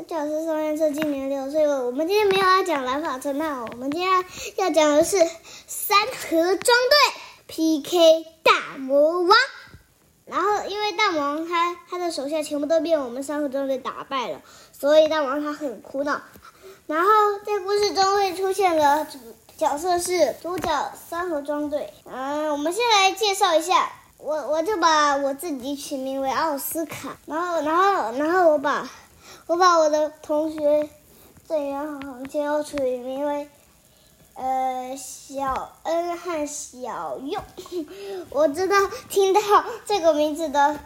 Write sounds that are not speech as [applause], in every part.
小角色上面这今年六岁了。我们今天没有要讲蓝发侦探，我们今天要讲的是三合装队 PK 大魔王。然后因为大魔王他他的手下全部都被我们三合装队打败了，所以大魔王他很苦恼。然后在故事中会出现的角色是主角三合装队。嗯，我们先来介绍一下，我我就把我自己取名为奥斯卡，然后然后然后我把。我把我的同学郑元航先要取名为呃小恩和小佑。[laughs] 我知道听到这个名字的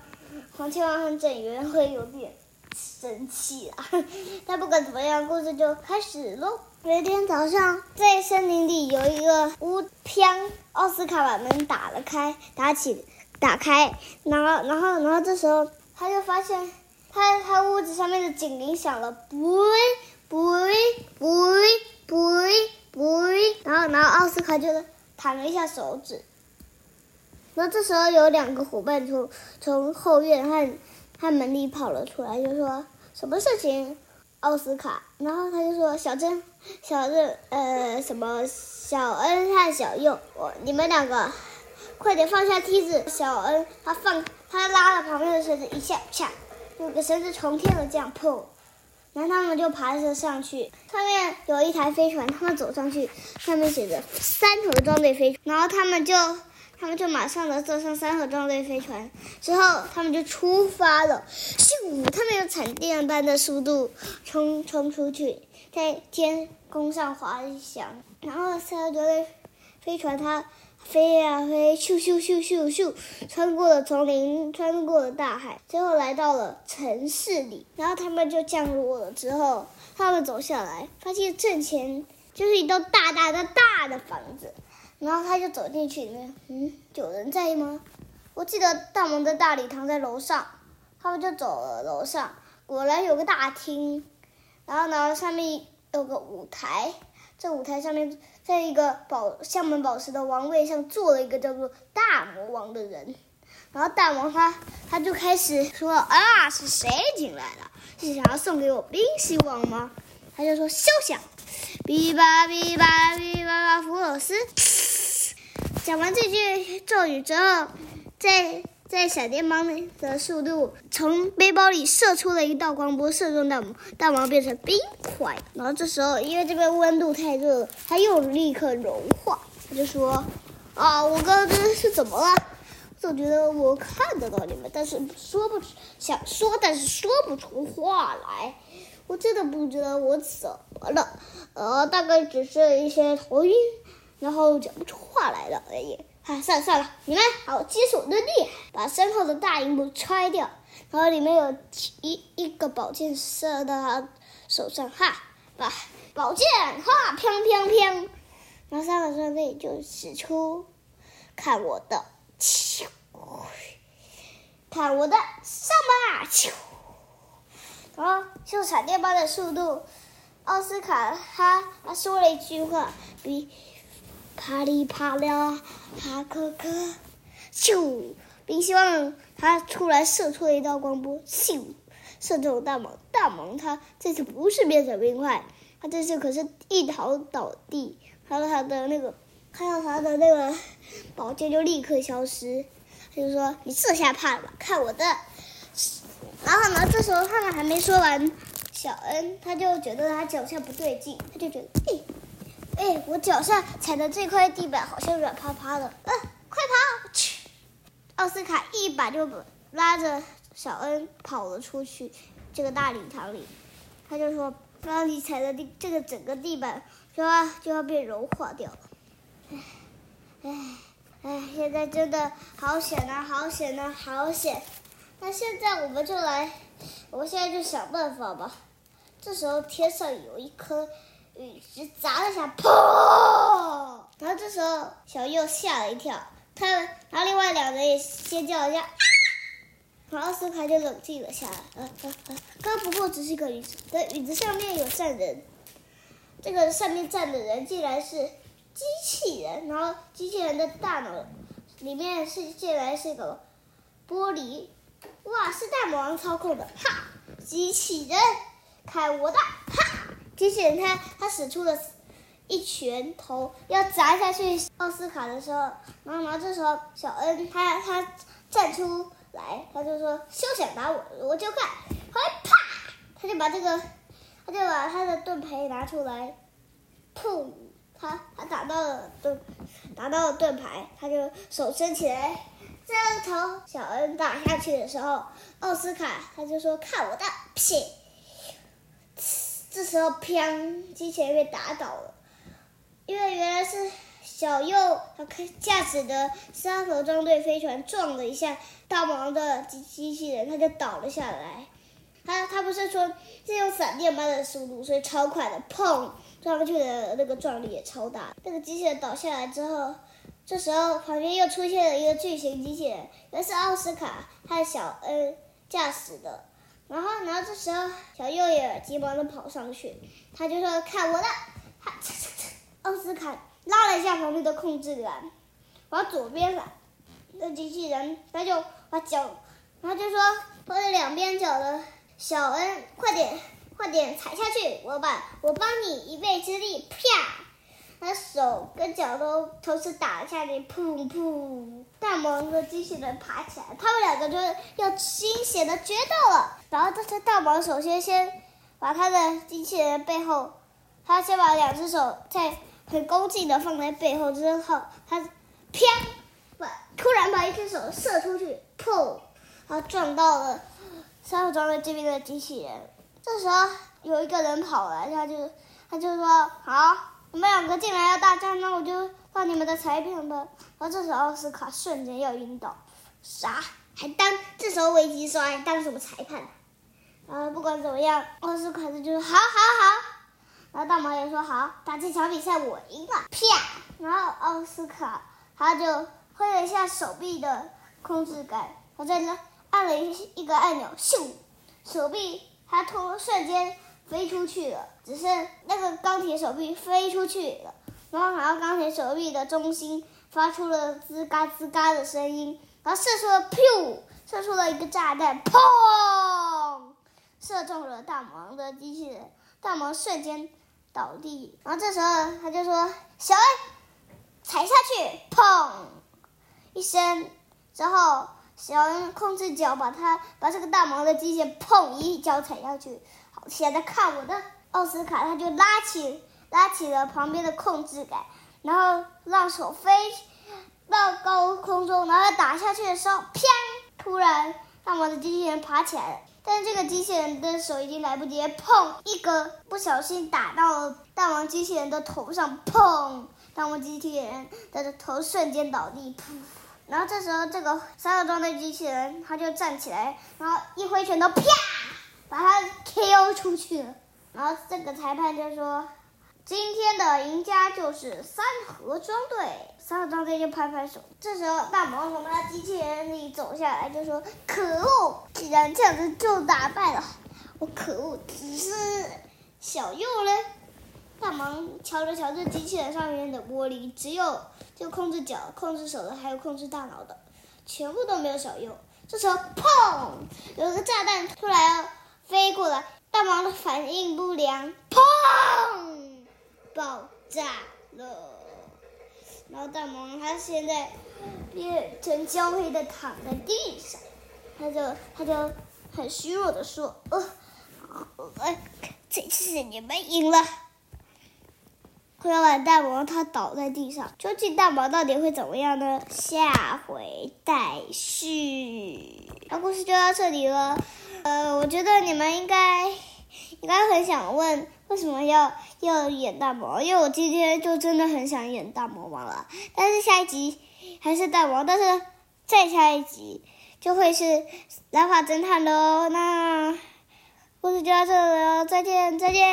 黄千万和郑元会有点生气啊。[laughs] 但不管怎么样，故事就开始喽。有一天早上，在森林里有一个乌飘，奥斯卡把门打了开，打起打开，然后然后然后这时候他就发现。他他屋子上面的警铃响了，不不不不不，然后然后奥斯卡就是弹了一下手指，那这时候有两个伙伴从从后院和和门里跑了出来，就说什么事情？奥斯卡，然后他就说小珍、小珍呃什么小恩和小佑，我你们两个快点放下梯子。小恩他放他拉了旁边的绳子一下，啪。有个绳子从天而降，砰！然后他们就爬着上去，上面有一台飞船，他们走上去，上面写着“三合装队飞船”。然后他们就，他们就马上的坐上三合装队飞船，之后他们就出发了。咻！他们用闪电般的速度冲冲出去，在天空上滑翔。然后三合装队飞船它。飞呀飞，咻咻咻咻咻，穿过了丛林，穿过了大海，最后来到了城市里。然后他们就降落了。之后他们走下来，发现正前就是一栋大大的大的房子。然后他就走进去里面，嗯，有人在吗？我记得大门的大礼堂在楼上。他们就走了楼上，果然有个大厅。然后呢，上面有个舞台。在舞台上面，在一个宝香门宝石的王位上坐了一个叫做大魔王的人，然后大魔王他他就开始说啊，是谁进来了？是想要送给我冰希望吗？他就说休想！哔吧哔吧哔吧吧，福尔斯。讲完这句咒语之后，在。在闪电般的速度从背包里射出了一道光波，射中大王，大王变成冰块。然后这时候，因为这边温度太热了，他又立刻融化。他就说：“啊，我刚刚这是怎么了？我总觉得我看得到你们，但是说不出，想说，但是说不出话来。我真的不知道我怎么了，呃，大概只是一些头晕，然后讲不出话来了而已。”啊，算了算了，你们好，接受我的厉害，把身后的大荧幕拆掉，然后里面有一一个宝剑射到他手上，哈，把宝剑，哈，砰砰砰，然后三个装备就使出，看我的，看我的，上吧，咻，然后就闪电般的速度，奥斯卡他他说了一句话，比。啪里啪啦，哈哥哥，咻！冰希望他突然射出了一道光波，咻！射中大蟒。大蟒他这次不是变成冰块，他这次可是一逃倒地，看到他的那个，看到他的那个宝剑就立刻消失。他就说：“你这下怕了吧？看我的！”然后呢，这时候他们还没说完，小恩他就觉得他脚下不对劲，他就觉得，哎。哎，我脚下踩的这块地板好像软趴趴的。嗯、呃，快跑！去！奥斯卡一把就把拉着小恩跑了出去。这个大礼堂里，他就说：“刚你踩的地，这个整个地板就要就要被融化掉了。”哎，哎，哎，现在真的好险啊！好险啊！好险！那现在我们就来，我们现在就想办法吧。这时候天上有一颗。陨石砸了下，砰！然后这时候小右吓了一跳，他然后另外两人也尖叫了一下，然后奥斯卡就冷静了下来。呃呃呃，刚不过只是一个陨石，对，陨石上面有站人，这个上面站的人竟然是机器人，然后机器人的大脑里面是竟然是个玻璃，哇，是大魔王操控的，哈，机器人。看我的！哈！机器人他他使出了一拳头要砸下去奥斯卡的时候，然后然后这时候小恩他他站出来，他就说休想打我，我就看，后来啪，他就把这个他就把他的盾牌拿出来，砰，他他打到了盾打到了盾牌，他就手伸起来，这头小恩打下去的时候，奥斯卡他就说看我的，屁。这时候，砰！机器人被打倒了，因为原来是小右他开驾驶的沙盒装队飞船撞了一下大魔王的机机器人，他就倒了下来。他他不是说是用闪电般的速度，所以超快的，砰！撞上去的那个撞力也超大。那个机器人倒下来之后，这时候旁边又出现了一个巨型机器人，那是奥斯卡和小恩驾驶的。然后这时候小右也急忙的跑上去，他就说：“看我的！”他 [laughs] 奥斯卡拉了一下旁边的控制杆，往左边了。那机器人他就把脚，他就说：“拖着两边脚的小恩，快点，快点踩下去！我把我帮你一臂之力，啪！”他手跟脚都同时打了下去，噗噗！大魔王和机器人爬起来，他们两个就要惊险的决斗了。然后这次大魔王首先先把他的机器人背后，他先把两只手在很恭敬的放在背后之后，他啪把突然把一只手射出去，砰！他撞到了沙盒装备这边的机器人。这时候有一个人跑来，他就他就说好。我们两个进来要大战，那我就放你们的裁判吧。然后这时候奥斯卡瞬间要晕倒，啥？还当这时候危机说还当什么裁判？然后不管怎么样，奥斯卡就说好好好。然后大毛也说好，打这场比赛我赢了，啪！然后奥斯卡他就挥了一下手臂的控制杆，他再按了一一个按钮，咻，手臂他突瞬间。飞出去了，只是那个钢铁手臂飞出去了，然后好像钢铁手臂的中心发出了吱嘎吱嘎的声音，然后射出了噗，射出了一个炸弹，砰，射中了大魔王的机器人，大魔王瞬间倒地，然后这时候他就说：“小恩，踩下去，砰，一声，之后小恩控制脚把他把这个大魔王的机器人砰一脚踩下去。”现在看我的奥斯卡，他就拉起拉起了旁边的控制杆，然后让手飞到高空中，然后打下去的时候，砰！突然，大王的机器人爬起来了，但是这个机器人的手已经来不及，砰！一个不小心打到了大王机器人的头上，砰！大王机器人的头瞬间倒地，噗！然后这时候，这个三个装的机器人他就站起来，然后一挥拳头，啪！把他 KO 出去了，然后这个裁判就说：“今天的赢家就是三河装队。”三河装队就拍拍手。这时候大魔从他机器人里走下来，就说：“可恶！既然这样子就打败了我，可恶！只是小右嘞。”大魔王瞧了瞧这机器人上面的玻璃，只有就控制脚、控制手的，还有控制大脑的，全部都没有小右。这时候，砰！有一个炸弹突然要。飞过来，大魔王的反应不良，砰！爆炸了。然后大魔王他现在变成焦黑的躺在地上，他就他就很虚弱的说：“呃，呃，这次你们赢了。”快要把大魔王他倒在地上，究竟大魔王到底会怎么样呢？下回待续。那故事就到这里了。呃，我觉得你们应该应该很想问，为什么要要演大魔王？因为我今天就真的很想演大魔王了。但是下一集还是大魔王，但是再下一集就会是蓝发侦探喽。那故事就到这里了，再见，再见。